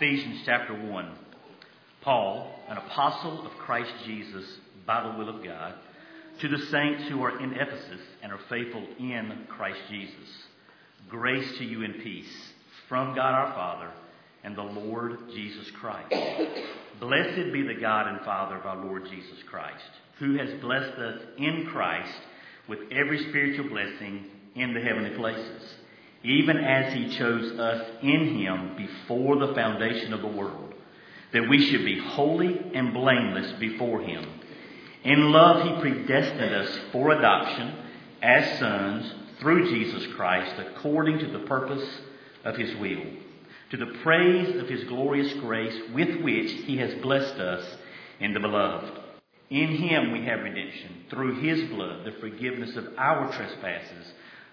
Ephesians chapter 1. Paul, an apostle of Christ Jesus by the will of God, to the saints who are in Ephesus and are faithful in Christ Jesus. Grace to you and peace from God our Father and the Lord Jesus Christ. Blessed be the God and Father of our Lord Jesus Christ, who has blessed us in Christ with every spiritual blessing in the heavenly places, even as he chose us in him before the foundation of the world, that we should be holy and blameless before him. In love, he predestined us for adoption as sons through Jesus Christ, according to the purpose of his will, to the praise of his glorious grace with which he has blessed us in the beloved. In him we have redemption, through his blood, the forgiveness of our trespasses,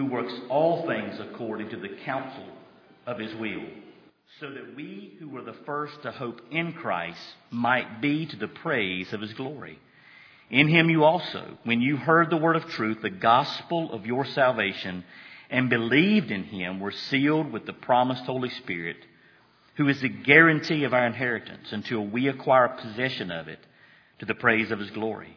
who works all things according to the counsel of His will, so that we who were the first to hope in Christ might be to the praise of His glory. In Him you also, when you heard the word of truth, the gospel of your salvation, and believed in Him, were sealed with the promised Holy Spirit, who is the guarantee of our inheritance until we acquire possession of it to the praise of His glory.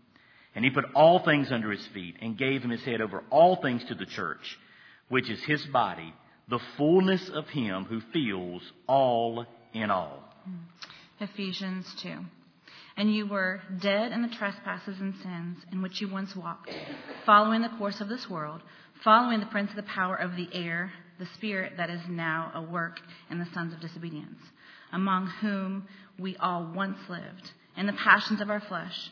And he put all things under his feet and gave him his head over all things to the church, which is his body, the fullness of him who fills all in all. Ephesians 2. And you were dead in the trespasses and sins in which you once walked, following the course of this world, following the prince of the power of the air, the spirit that is now a work in the sons of disobedience, among whom we all once lived, in the passions of our flesh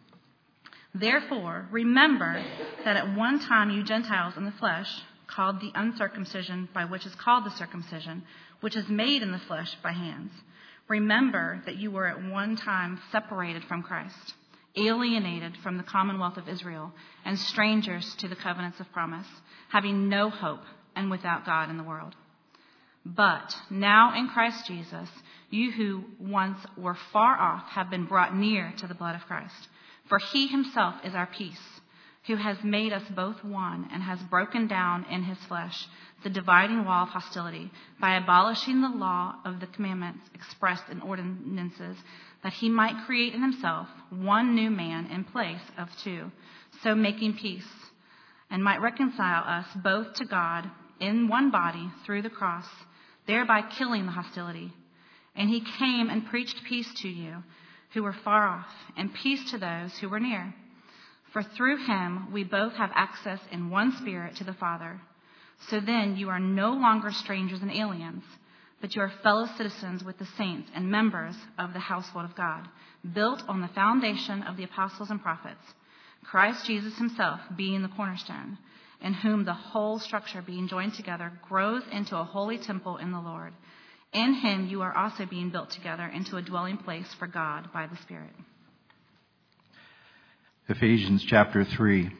Therefore, remember that at one time you Gentiles in the flesh, called the uncircumcision by which is called the circumcision, which is made in the flesh by hands. Remember that you were at one time separated from Christ, alienated from the commonwealth of Israel, and strangers to the covenants of promise, having no hope and without God in the world. But now in Christ Jesus, you who once were far off have been brought near to the blood of Christ. For he himself is our peace who has made us both one and has broken down in his flesh the dividing wall of hostility by abolishing the law of the commandments expressed in ordinances, that he might create in himself one new man in place of two, so making peace, and might reconcile us both to God in one body through the cross, thereby killing the hostility. And he came and preached peace to you who were far off, and peace to those who were near. For through him we both have access in one spirit to the Father. So then you are no longer strangers and aliens, but you are fellow citizens with the saints and members of the household of God, built on the foundation of the apostles and prophets, Christ Jesus himself being the cornerstone, in whom the whole structure being joined together grows into a holy temple in the Lord. In him you are also being built together into a dwelling place for God by the Spirit. Ephesians chapter 3.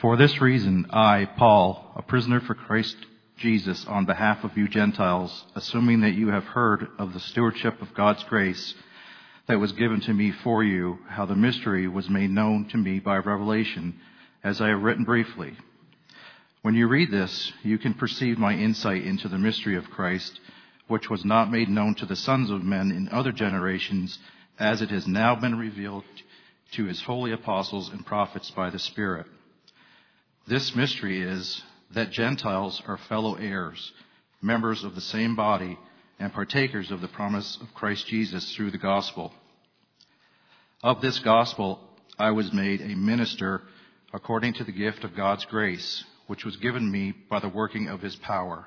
For this reason, I, Paul, a prisoner for Christ Jesus, on behalf of you Gentiles, assuming that you have heard of the stewardship of God's grace that was given to me for you, how the mystery was made known to me by revelation, as I have written briefly. When you read this, you can perceive my insight into the mystery of Christ which was not made known to the sons of men in other generations, as it has now been revealed to his holy apostles and prophets by the Spirit. This mystery is that Gentiles are fellow heirs, members of the same body, and partakers of the promise of Christ Jesus through the gospel. Of this gospel I was made a minister according to the gift of God's grace, which was given me by the working of his power.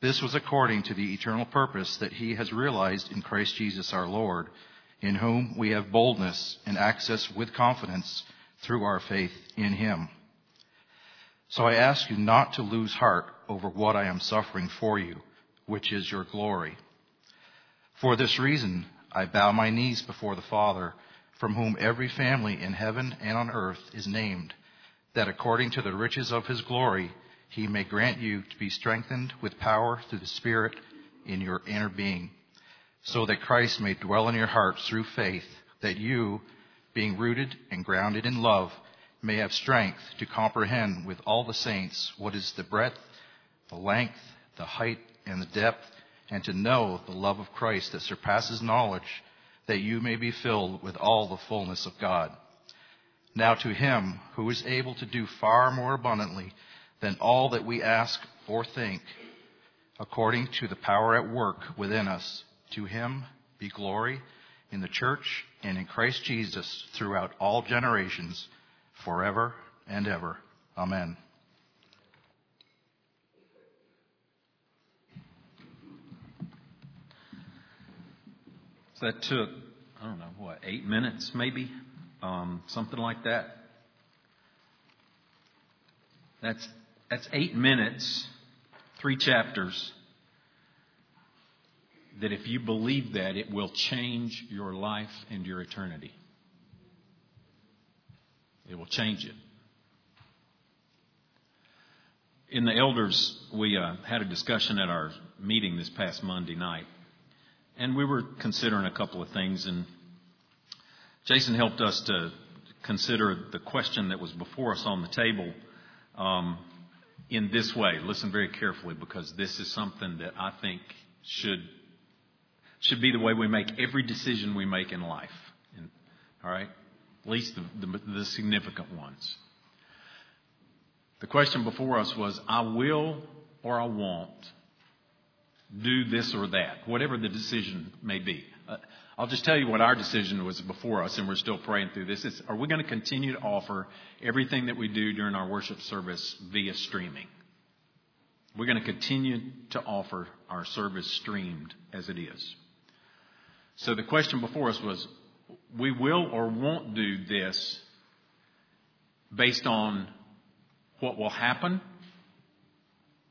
This was according to the eternal purpose that he has realized in Christ Jesus our Lord, in whom we have boldness and access with confidence through our faith in him. So I ask you not to lose heart over what I am suffering for you, which is your glory. For this reason, I bow my knees before the Father, from whom every family in heaven and on earth is named, that according to the riches of his glory, he may grant you to be strengthened with power through the Spirit in your inner being, so that Christ may dwell in your hearts through faith, that you, being rooted and grounded in love, may have strength to comprehend with all the saints what is the breadth, the length, the height, and the depth, and to know the love of Christ that surpasses knowledge, that you may be filled with all the fullness of God. Now to him who is able to do far more abundantly than all that we ask or think, according to the power at work within us. To him be glory in the church and in Christ Jesus throughout all generations, forever and ever. Amen. So that took, I don't know, what, eight minutes maybe? Um, something like that. That's that's eight minutes, three chapters, that if you believe that, it will change your life and your eternity. It will change it. In the elders, we uh, had a discussion at our meeting this past Monday night, and we were considering a couple of things, and Jason helped us to consider the question that was before us on the table. Um, in this way. Listen very carefully because this is something that I think should should be the way we make every decision we make in life. And, all right, at least the, the, the significant ones. The question before us was, I will or I won't do this or that, whatever the decision may be. Uh, I'll just tell you what our decision was before us, and we're still praying through this. Is, are we going to continue to offer everything that we do during our worship service via streaming? We're going to continue to offer our service streamed as it is. So the question before us was we will or won't do this based on what will happen,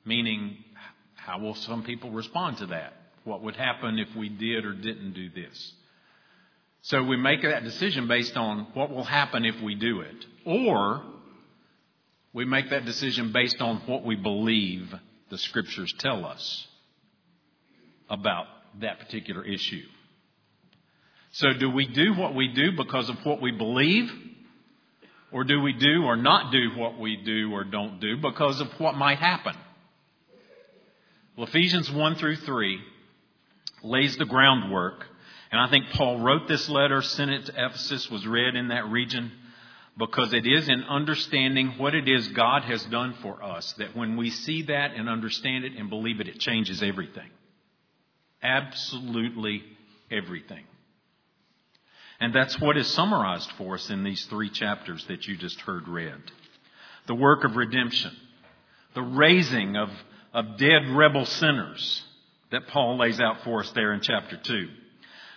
meaning how will some people respond to that? What would happen if we did or didn't do this. So we make that decision based on what will happen if we do it. Or we make that decision based on what we believe the scriptures tell us about that particular issue. So do we do what we do because of what we believe? Or do we do or not do what we do or don't do because of what might happen? Well, Ephesians 1 through 3 lays the groundwork. And I think Paul wrote this letter, sent it to Ephesus, was read in that region because it is in understanding what it is God has done for us that when we see that and understand it and believe it, it changes everything. Absolutely everything. And that's what is summarized for us in these three chapters that you just heard read. The work of redemption, the raising of, of dead rebel sinners that Paul lays out for us there in chapter 2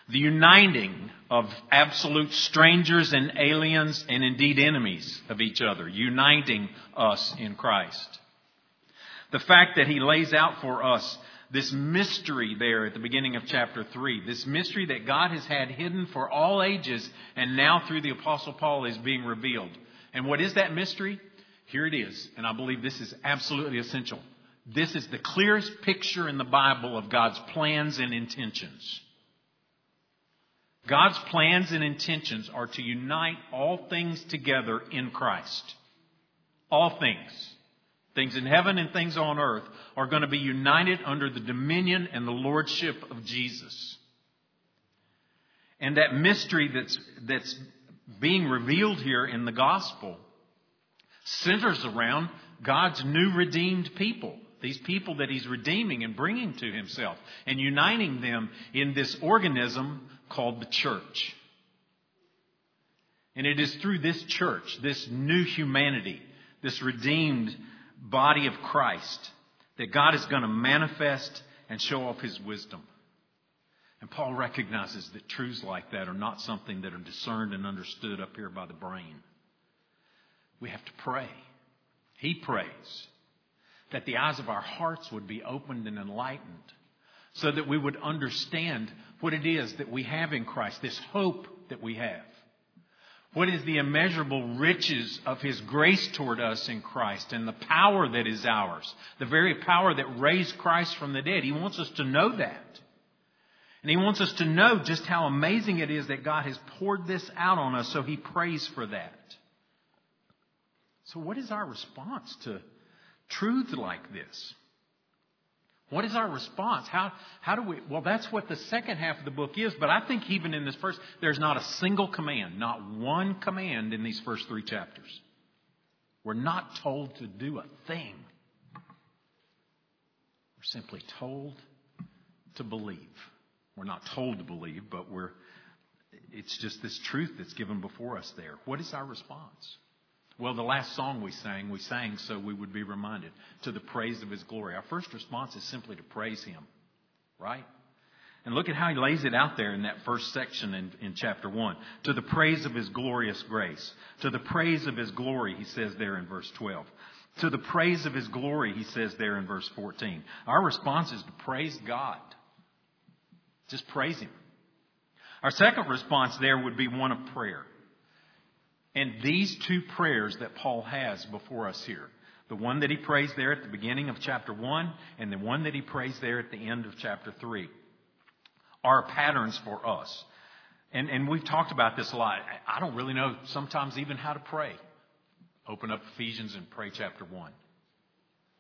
the uniting of absolute strangers and aliens and indeed enemies of each other, uniting us in Christ. The fact that he lays out for us this mystery there at the beginning of chapter 3, this mystery that God has had hidden for all ages and now through the Apostle Paul is being revealed. And what is that mystery? Here it is, and I believe this is absolutely essential. This is the clearest picture in the Bible of God's plans and intentions. God's plans and intentions are to unite all things together in Christ. All things. Things in heaven and things on earth are going to be united under the dominion and the lordship of Jesus. And that mystery that's, that's being revealed here in the gospel centers around God's new redeemed people. These people that He's redeeming and bringing to Himself and uniting them in this organism called the church. And it is through this church, this new humanity, this redeemed body of Christ, that God is going to manifest and show off his wisdom. And Paul recognizes that truths like that are not something that are discerned and understood up here by the brain. We have to pray. He prays that the eyes of our hearts would be opened and enlightened so that we would understand what it is that we have in Christ, this hope that we have. What is the immeasurable riches of His grace toward us in Christ and the power that is ours, the very power that raised Christ from the dead? He wants us to know that. And He wants us to know just how amazing it is that God has poured this out on us, so He prays for that. So, what is our response to truth like this? What is our response? How, how do we? Well, that's what the second half of the book is, but I think even in this first, there's not a single command, not one command in these first three chapters. We're not told to do a thing. We're simply told to believe. We're not told to believe, but we're, it's just this truth that's given before us there. What is our response? Well, the last song we sang, we sang so we would be reminded to the praise of His glory. Our first response is simply to praise Him, right? And look at how he lays it out there in that first section in, in chapter 1. To the praise of his glorious grace. To the praise of his glory, he says there in verse 12. To the praise of his glory, he says there in verse 14. Our response is to praise God. Just praise him. Our second response there would be one of prayer. And these two prayers that Paul has before us here, the one that he prays there at the beginning of chapter 1 and the one that he prays there at the end of chapter 3, are patterns for us. And, and we've talked about this a lot. I don't really know sometimes even how to pray. Open up Ephesians and pray chapter 1.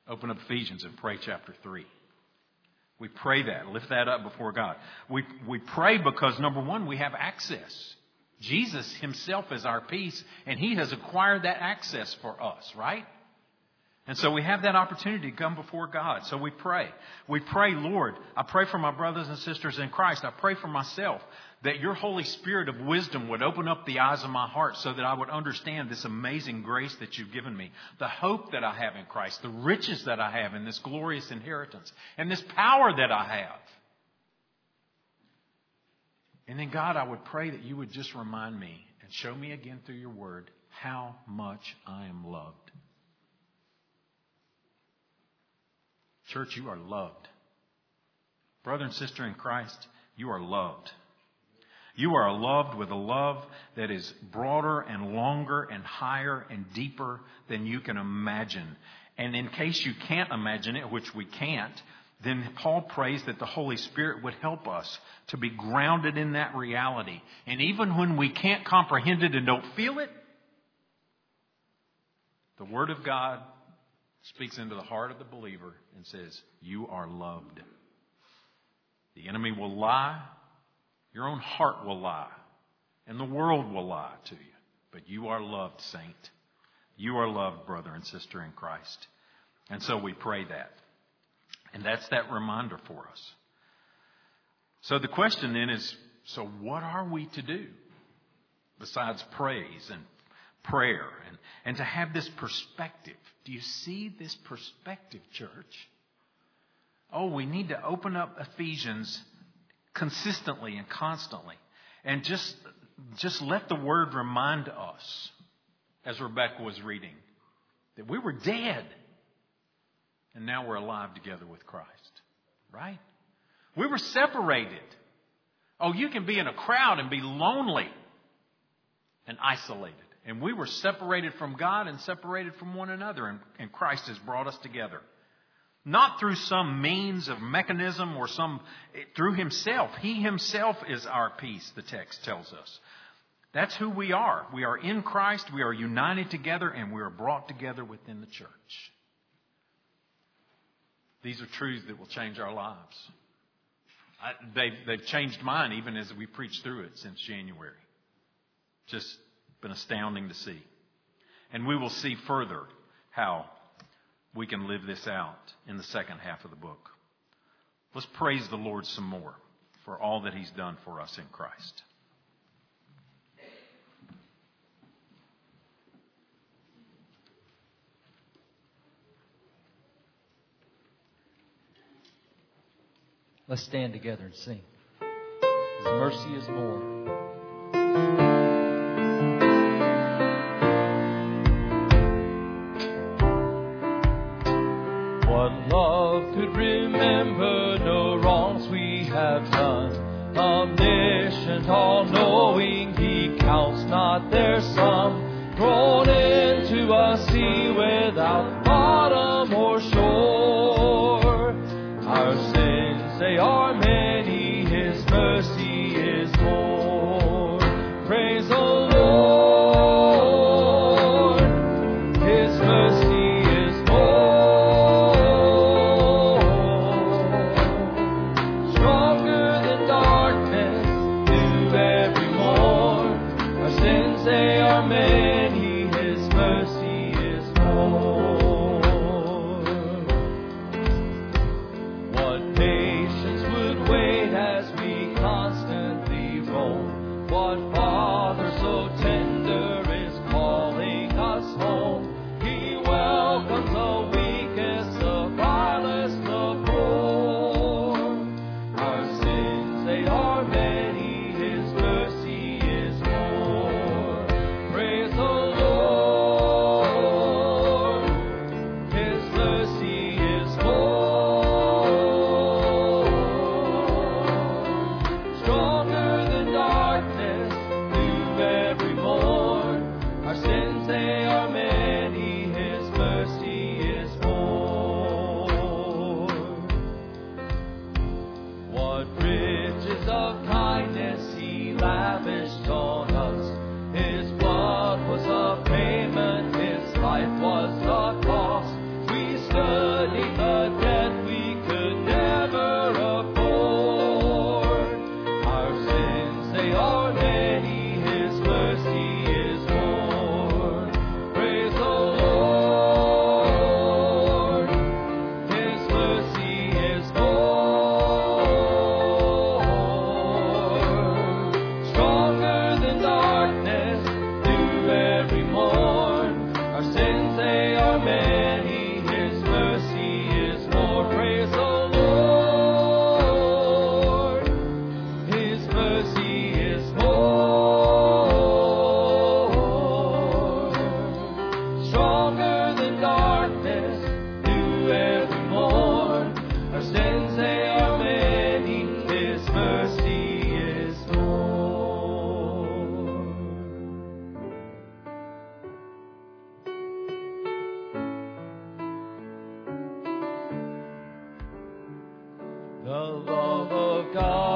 Open up Ephesians and pray chapter 3. We pray that, lift that up before God. We, we pray because, number one, we have access. Jesus himself is our peace, and he has acquired that access for us, right? And so we have that opportunity to come before God. So we pray. We pray, Lord, I pray for my brothers and sisters in Christ. I pray for myself that your Holy Spirit of wisdom would open up the eyes of my heart so that I would understand this amazing grace that you've given me, the hope that I have in Christ, the riches that I have in this glorious inheritance, and this power that I have. And then, God, I would pray that you would just remind me and show me again through your word how much I am loved. Church, you are loved. Brother and sister in Christ, you are loved. You are loved with a love that is broader and longer and higher and deeper than you can imagine. And in case you can't imagine it, which we can't, then Paul prays that the Holy Spirit would help us to be grounded in that reality. And even when we can't comprehend it and don't feel it, The Word of God speaks into the heart of the believer and says, You are loved. The enemy will lie, your own heart will lie, and the world will lie to you. But you are loved, saint. You are loved, brother and sister in Christ. And so we pray that. And that's that reminder for us. So the question then is so what are we to do besides praise and prayer and, and to have this perspective? Do you see this perspective, church? Oh, we need to open up Ephesians consistently and constantly and just, just let the word remind us, as Rebecca was reading, that we were dead and now we're alive together with Christ. Right? We were separated. Oh, you can be in a crowd and be lonely and isolated. And we were separated from God and separated from one another, and, and Christ has brought us together. Not through some means of mechanism or some, eh, through Himself. He Himself is our peace, the text tells us. That's who we are. We are in Christ, we are united together, and we are brought together within the church. These are truths that will change our lives. I, they've, they've changed mine even as we preached through it since January. Just been astounding to see. And we will see further how we can live this out in the second half of the book. Let's praise the Lord some more for all that He's done for us in Christ. Let's stand together and sing. His mercy is more. What love could remember no wrongs we have done. Omniscient, all knowing, He counts not their God.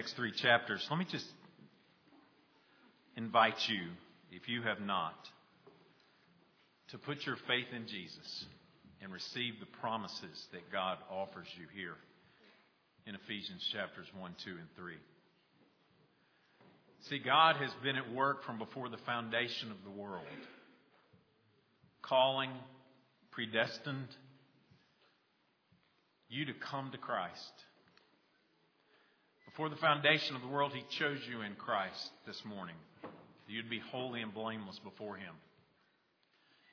Next three chapters, let me just invite you, if you have not, to put your faith in Jesus and receive the promises that God offers you here in Ephesians chapters 1, 2, and 3. See, God has been at work from before the foundation of the world, calling, predestined you to come to Christ. Before the foundation of the world, He chose you in Christ this morning. You'd be holy and blameless before Him.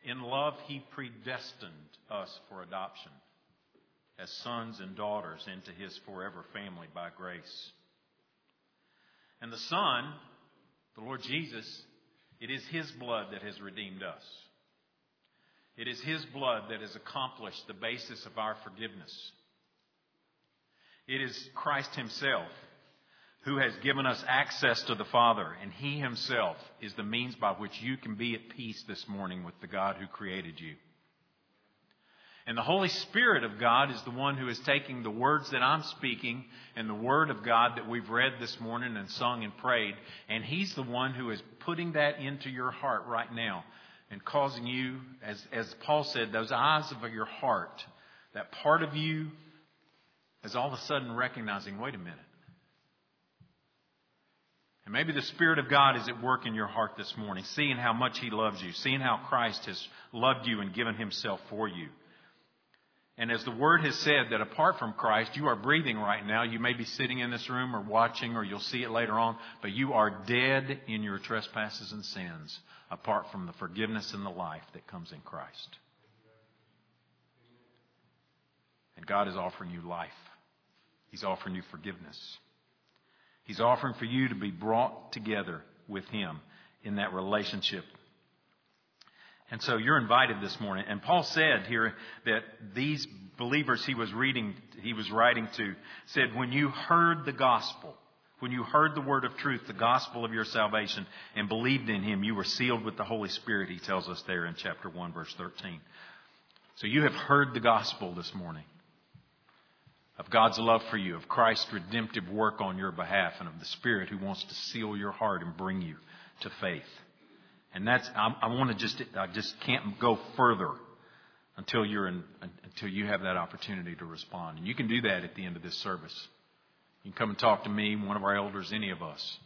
In love, He predestined us for adoption as sons and daughters into His forever family by grace. And the Son, the Lord Jesus, it is His blood that has redeemed us. It is His blood that has accomplished the basis of our forgiveness. It is Christ Himself who has given us access to the Father, and He Himself is the means by which you can be at peace this morning with the God who created you. And the Holy Spirit of God is the one who is taking the words that I'm speaking and the Word of God that we've read this morning and sung and prayed, and He's the one who is putting that into your heart right now and causing you, as, as Paul said, those eyes of your heart, that part of you is all of a sudden recognizing, wait a minute. And maybe the Spirit of God is at work in your heart this morning, seeing how much He loves you, seeing how Christ has loved you and given Himself for you. And as the Word has said, that apart from Christ, you are breathing right now. You may be sitting in this room or watching, or you'll see it later on, but you are dead in your trespasses and sins apart from the forgiveness and the life that comes in Christ. And God is offering you life, He's offering you forgiveness. He's offering for you to be brought together with Him in that relationship. And so you're invited this morning. And Paul said here that these believers he was reading, he was writing to, said, when you heard the gospel, when you heard the word of truth, the gospel of your salvation, and believed in him, you were sealed with the Holy Spirit, he tells us there in chapter 1, verse 13. So you have heard the gospel this morning of God's love for you, of Christ's redemptive work on your behalf, and of the Spirit who wants to seal your heart and bring you to faith. And that's, I, I want to just, I just can't go further until you're in, until you have that opportunity to respond. And you can do that at the end of this service. You can come and talk to me, one of our elders, any of us,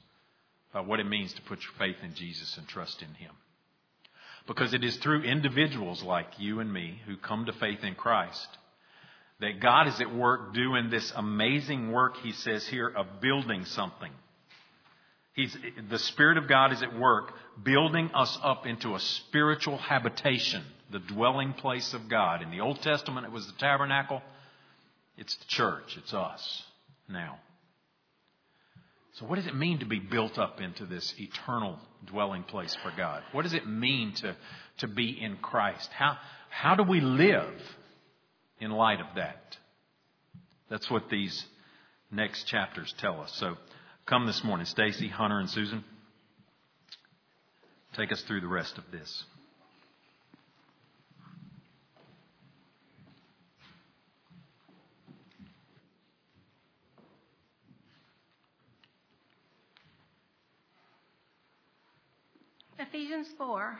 about what it means to put your faith in Jesus and trust in Him. Because it is through individuals like you and me who come to faith in Christ that God is at work doing this amazing work, he says here, of building something. He's, the Spirit of God is at work building us up into a spiritual habitation, the dwelling place of God. In the Old Testament, it was the tabernacle. It's the church. It's us now. So, what does it mean to be built up into this eternal dwelling place for God? What does it mean to, to be in Christ? How, how do we live in light of that. That's what these next chapters tell us. So come this morning, Stacy, Hunter, and Susan. Take us through the rest of this. Ephesians 4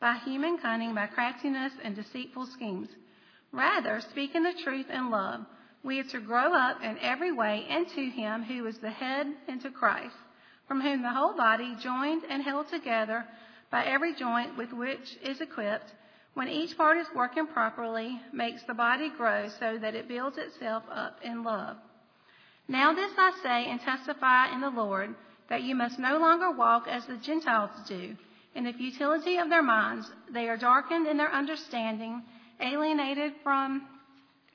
by human cunning, by craftiness and deceitful schemes. Rather, speaking the truth in love, we are to grow up in every way into Him who is the head, into Christ, from whom the whole body, joined and held together by every joint with which is equipped, when each part is working properly, makes the body grow so that it builds itself up in love. Now this I say and testify in the Lord that you must no longer walk as the Gentiles do. In the futility of their minds, they are darkened in their understanding, alienated from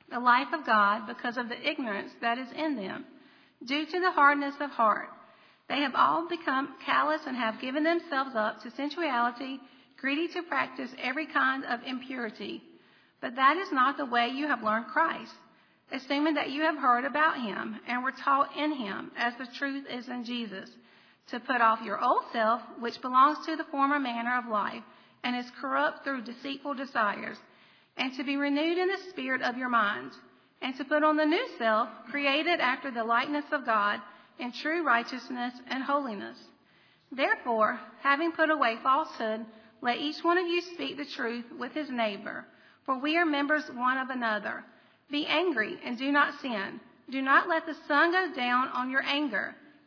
the life of God because of the ignorance that is in them, due to the hardness of heart. They have all become callous and have given themselves up to sensuality, greedy to practice every kind of impurity. But that is not the way you have learned Christ assuming that you have heard about him and were taught in him, as the truth is in Jesus, to put off your old self, which belongs to the former manner of life and is corrupt through deceitful desires, and to be renewed in the spirit of your minds, and to put on the new self, created after the likeness of God, in true righteousness and holiness. Therefore, having put away falsehood, let each one of you speak the truth with his neighbor, for we are members one of another. Be angry and do not sin. Do not let the sun go down on your anger,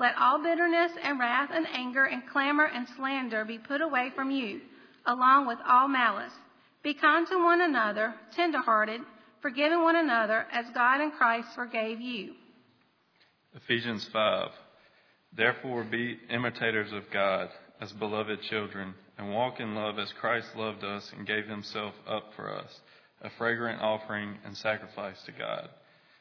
Let all bitterness and wrath and anger and clamor and slander be put away from you, along with all malice. Be kind to one another, tenderhearted, forgiving one another as God in Christ forgave you. Ephesians 5. Therefore be imitators of God as beloved children, and walk in love as Christ loved us and gave himself up for us, a fragrant offering and sacrifice to God.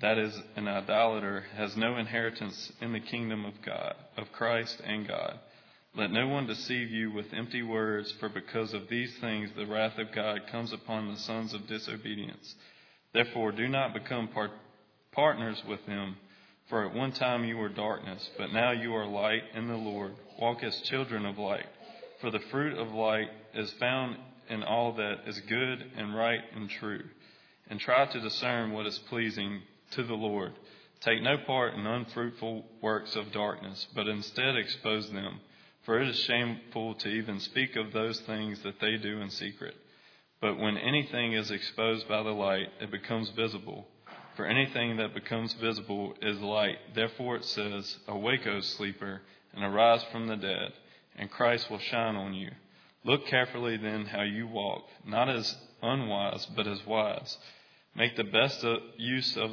that is an idolater, has no inheritance in the kingdom of God, of Christ and God. Let no one deceive you with empty words, for because of these things the wrath of God comes upon the sons of disobedience. Therefore, do not become part- partners with them. For at one time you were darkness, but now you are light in the Lord. Walk as children of light. For the fruit of light is found in all that is good and right and true. And try to discern what is pleasing to the Lord. Take no part in unfruitful works of darkness, but instead expose them. For it is shameful to even speak of those things that they do in secret. But when anything is exposed by the light, it becomes visible. For anything that becomes visible is light. Therefore it says, Awake, O sleeper, and arise from the dead, and Christ will shine on you. Look carefully then how you walk, not as unwise, but as wise. Make the best use of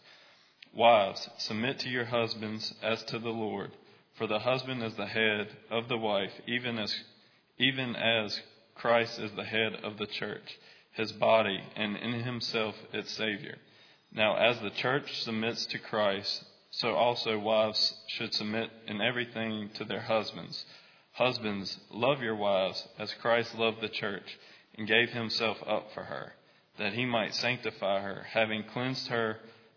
Wives, submit to your husbands as to the Lord, for the husband is the head of the wife, even as even as Christ is the head of the church, his body, and in himself its Savior. Now, as the church submits to Christ, so also wives should submit in everything to their husbands. Husbands, love your wives as Christ loved the church and gave himself up for her, that he might sanctify her, having cleansed her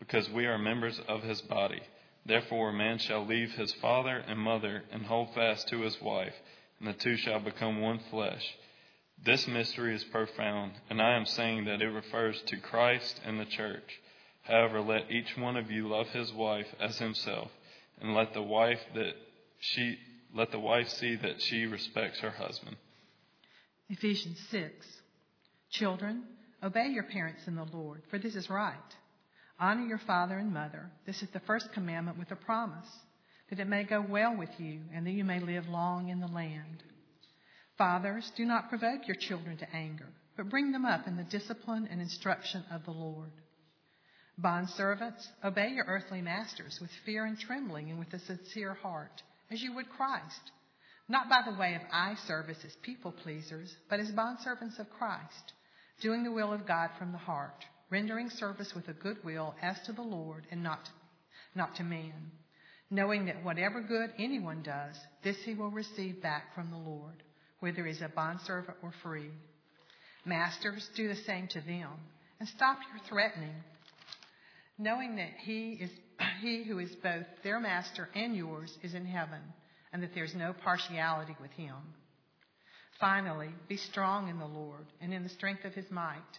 because we are members of his body. Therefore, a man shall leave his father and mother and hold fast to his wife, and the two shall become one flesh. This mystery is profound, and I am saying that it refers to Christ and the church. However, let each one of you love his wife as himself, and let the wife that she let the wife see that she respects her husband. Ephesians 6. Children, obey your parents in the Lord, for this is right. Honor your father and mother. This is the first commandment with a promise, that it may go well with you and that you may live long in the land. Fathers, do not provoke your children to anger, but bring them up in the discipline and instruction of the Lord. Bondservants, obey your earthly masters with fear and trembling and with a sincere heart, as you would Christ not by the way of eye service as people pleasers, but as bondservants of Christ, doing the will of God from the heart, rendering service with a good will as to the Lord and not, not to man, knowing that whatever good anyone does, this he will receive back from the Lord, whether he is a bondservant or free. Masters, do the same to them, and stop your threatening, knowing that he is he who is both their master and yours is in heaven and that there's no partiality with him. Finally, be strong in the Lord and in the strength of his might.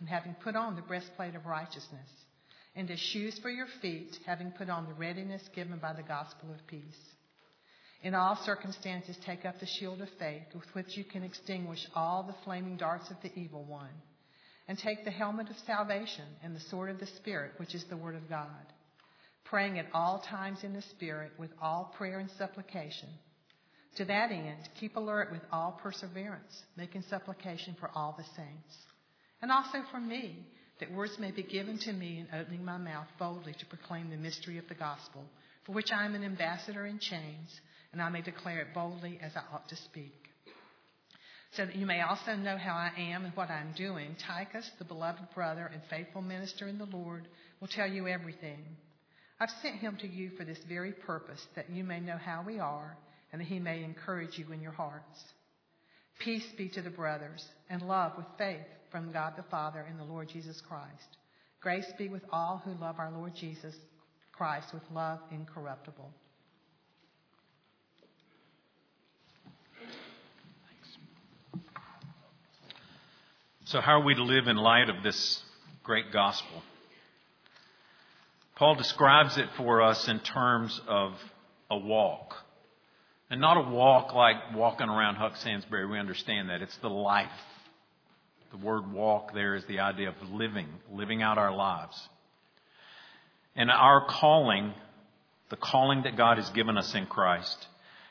and having put on the breastplate of righteousness, and as shoes for your feet, having put on the readiness given by the gospel of peace. In all circumstances, take up the shield of faith, with which you can extinguish all the flaming darts of the evil one and take the helmet of salvation and the sword of the Spirit, which is the Word of God, praying at all times in the Spirit with all prayer and supplication. To that end, keep alert with all perseverance, making supplication for all the saints, and also for me, that words may be given to me in opening my mouth boldly to proclaim the mystery of the gospel, for which I am an ambassador in chains, and I may declare it boldly as I ought to speak so that you may also know how I am and what I am doing, Tychicus, the beloved brother and faithful minister in the Lord, will tell you everything. I've sent him to you for this very purpose, that you may know how we are, and that he may encourage you in your hearts. Peace be to the brothers, and love with faith from God the Father and the Lord Jesus Christ. Grace be with all who love our Lord Jesus Christ with love incorruptible. So, how are we to live in light of this great gospel? Paul describes it for us in terms of a walk. And not a walk like walking around Huck Sansbury. We understand that. It's the life. The word walk there is the idea of living, living out our lives. And our calling, the calling that God has given us in Christ,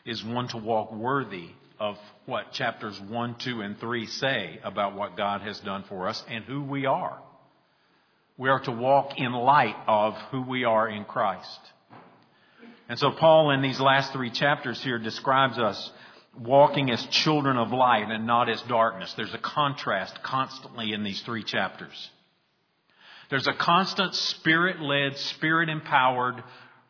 is one to walk worthy of what chapters 1, 2, and 3 say about what God has done for us and who we are. We are to walk in light of who we are in Christ. And so Paul in these last three chapters here describes us walking as children of light and not as darkness. There's a contrast constantly in these three chapters. There's a constant spirit led, spirit empowered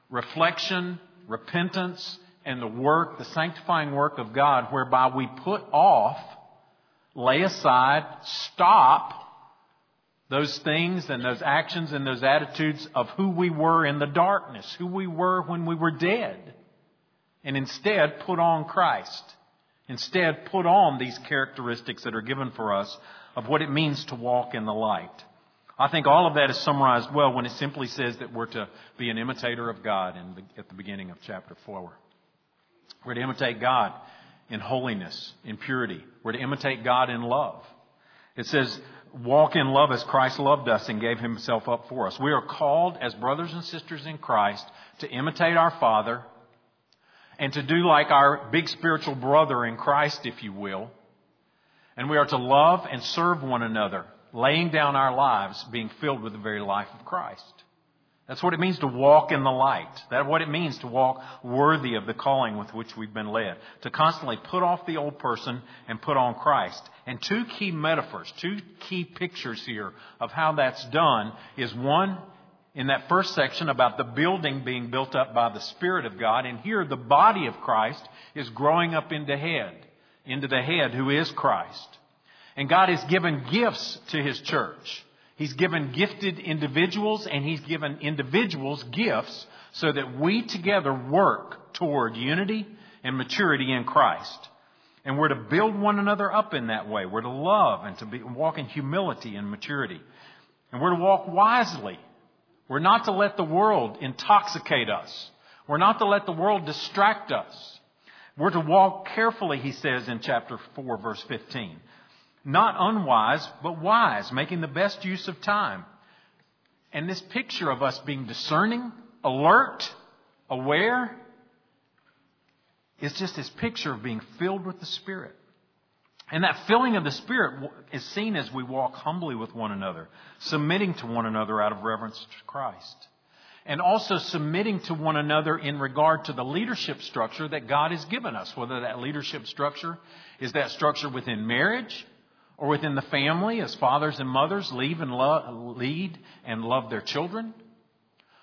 reflection, repentance, and the work, the sanctifying work of God, whereby we put off, lay aside, stop those things and those actions and those attitudes of who we were in the darkness, who we were when we were dead, and instead put on Christ Instead, put on these characteristics that are given for us of what it means to walk in the light. I think all of that is summarized well when it simply says that we're to be an imitator of God the, at the beginning of chapter 4. We're to imitate God in holiness, in purity. We're to imitate God in love. It says, walk in love as Christ loved us and gave himself up for us. We are called as brothers and sisters in Christ to imitate our Father and to do like our big spiritual brother in Christ, if you will. And we are to love and serve one another, laying down our lives, being filled with the very life of Christ. That's what it means to walk in the light. That's what it means to walk worthy of the calling with which we've been led. To constantly put off the old person and put on Christ. And two key metaphors, two key pictures here of how that's done is one, in that first section about the building being built up by the Spirit of God. And here the body of Christ is growing up into head, into the head who is Christ. And God has given gifts to His church. He's given gifted individuals and He's given individuals gifts so that we together work toward unity and maturity in Christ. And we're to build one another up in that way. We're to love and to be, walk in humility and maturity. And we're to walk wisely we're not to let the world intoxicate us. We're not to let the world distract us. We're to walk carefully, he says in chapter 4, verse 15. Not unwise, but wise, making the best use of time. And this picture of us being discerning, alert, aware, is just this picture of being filled with the Spirit. And that filling of the Spirit is seen as we walk humbly with one another, submitting to one another out of reverence to Christ. And also submitting to one another in regard to the leadership structure that God has given us, whether that leadership structure is that structure within marriage or within the family as fathers and mothers lead and love, lead and love their children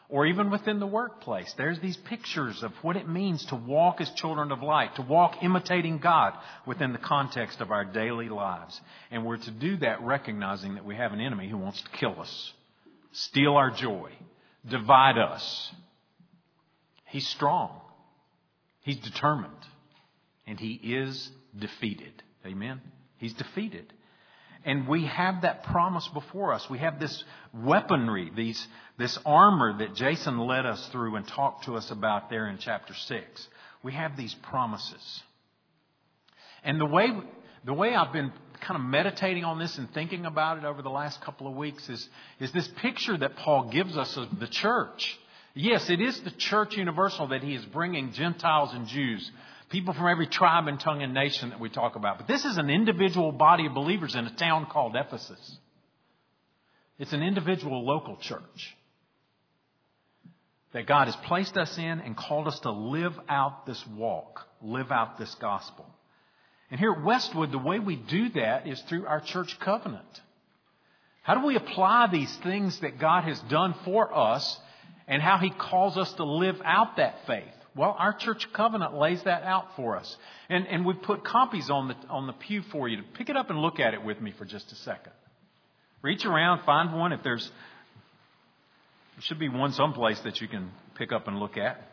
or even within the workplace. There's these pictures of what it means to walk as children of light, to walk imitating God within the context of our daily lives. And we're to do that recognizing that we have an enemy who wants to kill us, steal our joy, divide us. He's strong. He's determined. And he is defeated. Amen? He's defeated. And we have that promise before us. We have this weaponry, these, this armor that Jason led us through and talked to us about there in chapter 6. We have these promises. And the way, the way I've been kind of meditating on this and thinking about it over the last couple of weeks is, is this picture that Paul gives us of the church. Yes, it is the church universal that he is bringing Gentiles and Jews people from every tribe and tongue and nation that we talk about. But this is an individual body of believers in a town called Ephesus. It's an individual local church that God has placed us in and called us to live out this walk, live out this gospel. And here at Westwood, the way we do that is through our church covenant. How do we apply these things that God has done for us and how He calls us to live out that faith? Well, our church covenant lays that out for us. And, and we've put copies on the, on the pew for you to pick it up and look at it with me for just a second. Reach around, find one. If there's, there should be one someplace that you can pick up and look at.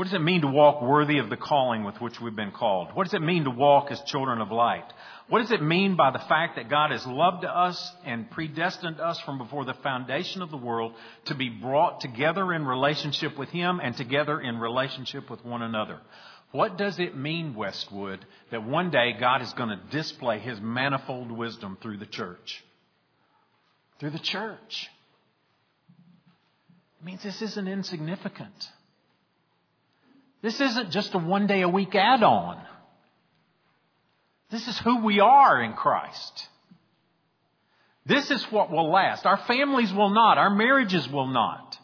What does it mean to walk worthy of the calling with which we've been called? What does it mean to walk as children of light? What does it mean by the fact that God has loved us and predestined us from before the foundation of the world to be brought together in relationship with Him and together in relationship with one another? What does it mean, Westwood, that one day God is going to display His manifold wisdom through the church? Through the church. It means this isn't insignificant. This isn't just a one day a week add on. This is who we are in Christ. This is what will last. Our families will not. Our marriages will not.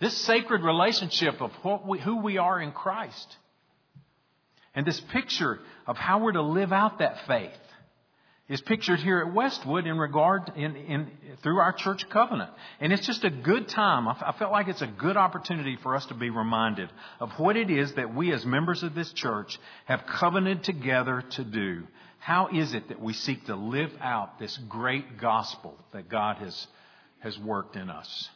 This sacred relationship of we, who we are in Christ. And this picture of how we're to live out that faith is pictured here at Westwood in regard in, in through our church covenant. And it's just a good time. I, I felt like it's a good opportunity for us to be reminded of what it is that we as members of this church have covenanted together to do. How is it that we seek to live out this great gospel that God has has worked in us.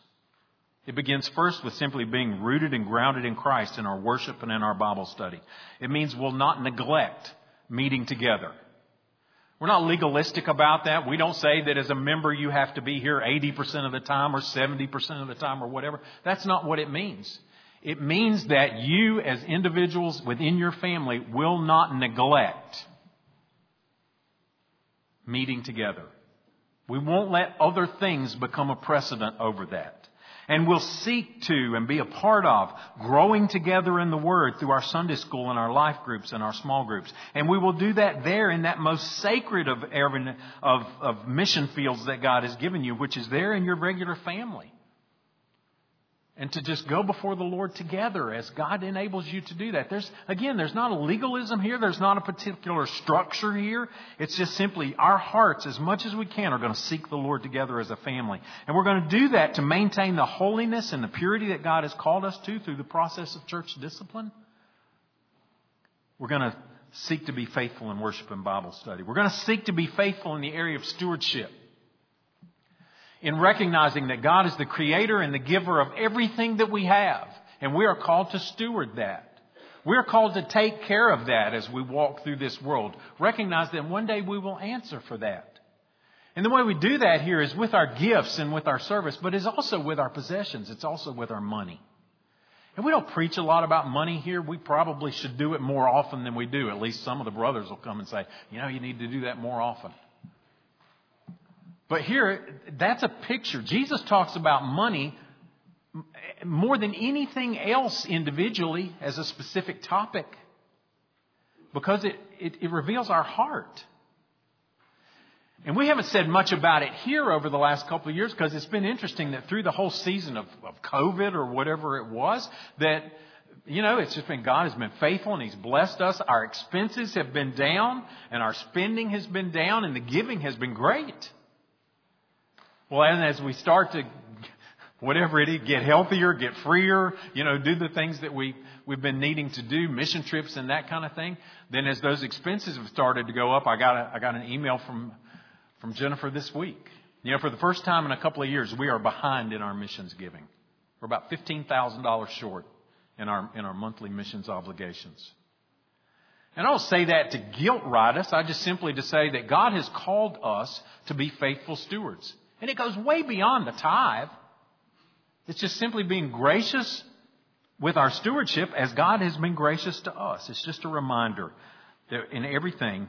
It begins first with simply being rooted and grounded in Christ in our worship and in our Bible study. It means we'll not neglect meeting together. We're not legalistic about that. We don't say that as a member you have to be here 80% of the time or 70% of the time or whatever. That's not what it means. It means that you as individuals within your family will not neglect meeting together. We won't let other things become a precedent over that. And we'll seek to and be a part of growing together in the Word through our Sunday school and our life groups and our small groups. And we will do that there in that most sacred of, of, of mission fields that God has given you, which is there in your regular family and to just go before the Lord together as God enables you to do that. There's, again, there's not a legalism here. There's not a particular structure here. It's just simply our hearts, as much as we can, are going to seek the Lord together as a family. And we're going to do that to maintain the holiness and the purity that God has called us to through the process of church discipline. We're going to seek to be faithful in worship and Bible study. We're going to seek to be faithful in the area of stewardship in recognizing that God is the creator and the giver of everything that we have. And we are called to steward that. We're called to take care of that as we walk through this world. Recognize that one day we will answer for that. And the way we do that here is with our gifts and with our service, but it's also with our possessions. It's also with our money. And we don't preach a lot about money here. We probably should do it more often than we do. At least some of the brothers will come and say, you know, you need to do that more often. But here, that's a picture. Jesus talks about money more than anything else individually as a specific topic because it, it, it, reveals our heart. And we haven't said much about it here over the last couple of years because it's been interesting that through the whole season of, of COVID or whatever it was, that, you know, it's just been God has been faithful and He's blessed us. Our expenses have been down and our spending has been down and the giving has been great. Well, and as we start to, whatever it is, get healthier, get freer, you know, do the things that we, we've been needing to do, mission trips and that kind of thing, then as those expenses have started to go up, I got a, I got an email from, from Jennifer this week. You know, for the first time in a couple of years, we are behind in our missions giving. We're about $15,000 short in our, in our monthly missions obligations. And I don't say that to guilt ride us. I just simply to say that God has called us to be faithful stewards. And it goes way beyond the tithe. It's just simply being gracious with our stewardship as God has been gracious to us. It's just a reminder that in everything,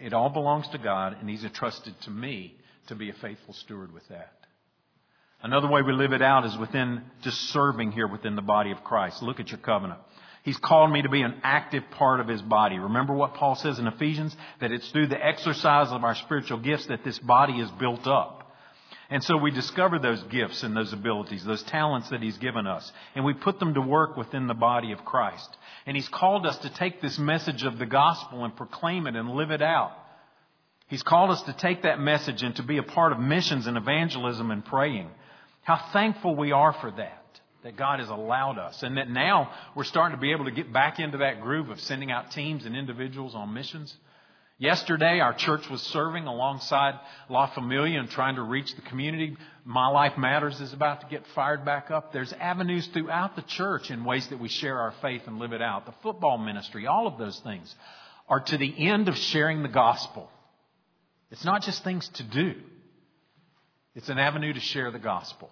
it all belongs to God, and He's entrusted to me to be a faithful steward with that. Another way we live it out is within just serving here within the body of Christ. Look at your covenant. He's called me to be an active part of his body. Remember what Paul says in Ephesians? That it's through the exercise of our spiritual gifts that this body is built up. And so we discover those gifts and those abilities, those talents that He's given us, and we put them to work within the body of Christ. And He's called us to take this message of the gospel and proclaim it and live it out. He's called us to take that message and to be a part of missions and evangelism and praying. How thankful we are for that, that God has allowed us, and that now we're starting to be able to get back into that groove of sending out teams and individuals on missions. Yesterday, our church was serving alongside La Familia and trying to reach the community. My Life Matters is about to get fired back up. There's avenues throughout the church in ways that we share our faith and live it out. The football ministry, all of those things are to the end of sharing the gospel. It's not just things to do. It's an avenue to share the gospel.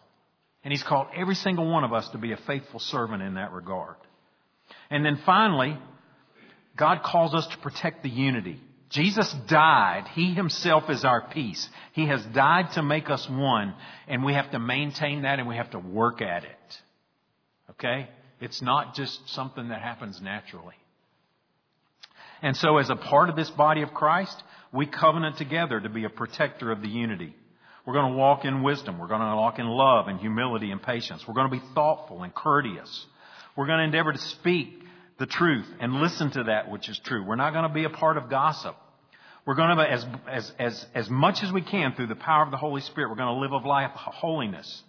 And He's called every single one of us to be a faithful servant in that regard. And then finally, God calls us to protect the unity. Jesus died. He himself is our peace. He has died to make us one, and we have to maintain that and we have to work at it. Okay? It's not just something that happens naturally. And so, as a part of this body of Christ, we covenant together to be a protector of the unity. We're going to walk in wisdom. We're going to walk in love and humility and patience. We're going to be thoughtful and courteous. We're going to endeavor to speak the truth and listen to that which is true. We're not going to be a part of gossip. We're going to, as, as, as, as much as we can through the power of the Holy Spirit, we're going to live a life of holiness.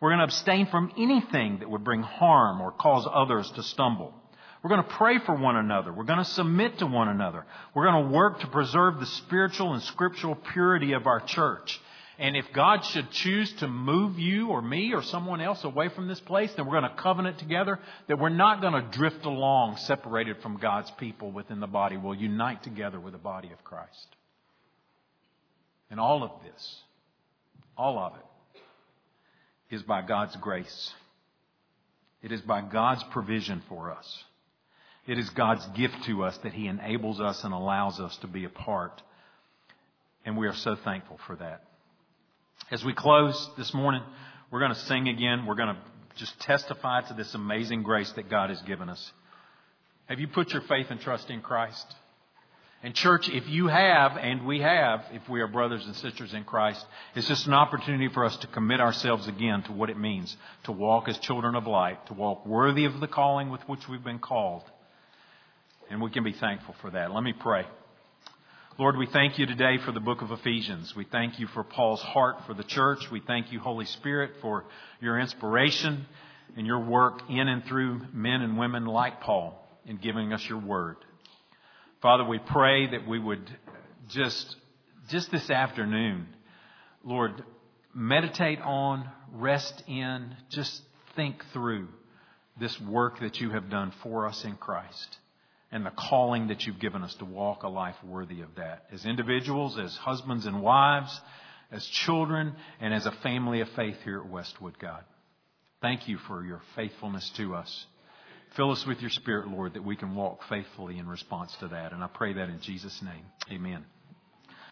We're going to abstain from anything that would bring harm or cause others to stumble. We're going to pray for one another. We're going to submit to one another. We're going to work to preserve the spiritual and scriptural purity of our church. And if God should choose to move you or me or someone else away from this place, then we're going to covenant together that we're not going to drift along separated from God's people within the body. We'll unite together with the body of Christ. And all of this, all of it, is by God's grace. It is by God's provision for us. It is God's gift to us that He enables us and allows us to be a part. And we are so thankful for that. As we close this morning, we're going to sing again. We're going to just testify to this amazing grace that God has given us. Have you put your faith and trust in Christ? And church, if you have, and we have, if we are brothers and sisters in Christ, it's just an opportunity for us to commit ourselves again to what it means to walk as children of light, to walk worthy of the calling with which we've been called. And we can be thankful for that. Let me pray. Lord, we thank you today for the book of Ephesians. We thank you for Paul's heart for the church. We thank you, Holy Spirit, for your inspiration and your work in and through men and women like Paul in giving us your word. Father, we pray that we would just, just this afternoon, Lord, meditate on, rest in, just think through this work that you have done for us in Christ and the calling that you've given us to walk a life worthy of that. As individuals, as husbands and wives, as children, and as a family of faith here at Westwood, God. Thank you for your faithfulness to us. Fill us with your Spirit, Lord, that we can walk faithfully in response to that. And I pray that in Jesus' name. Amen.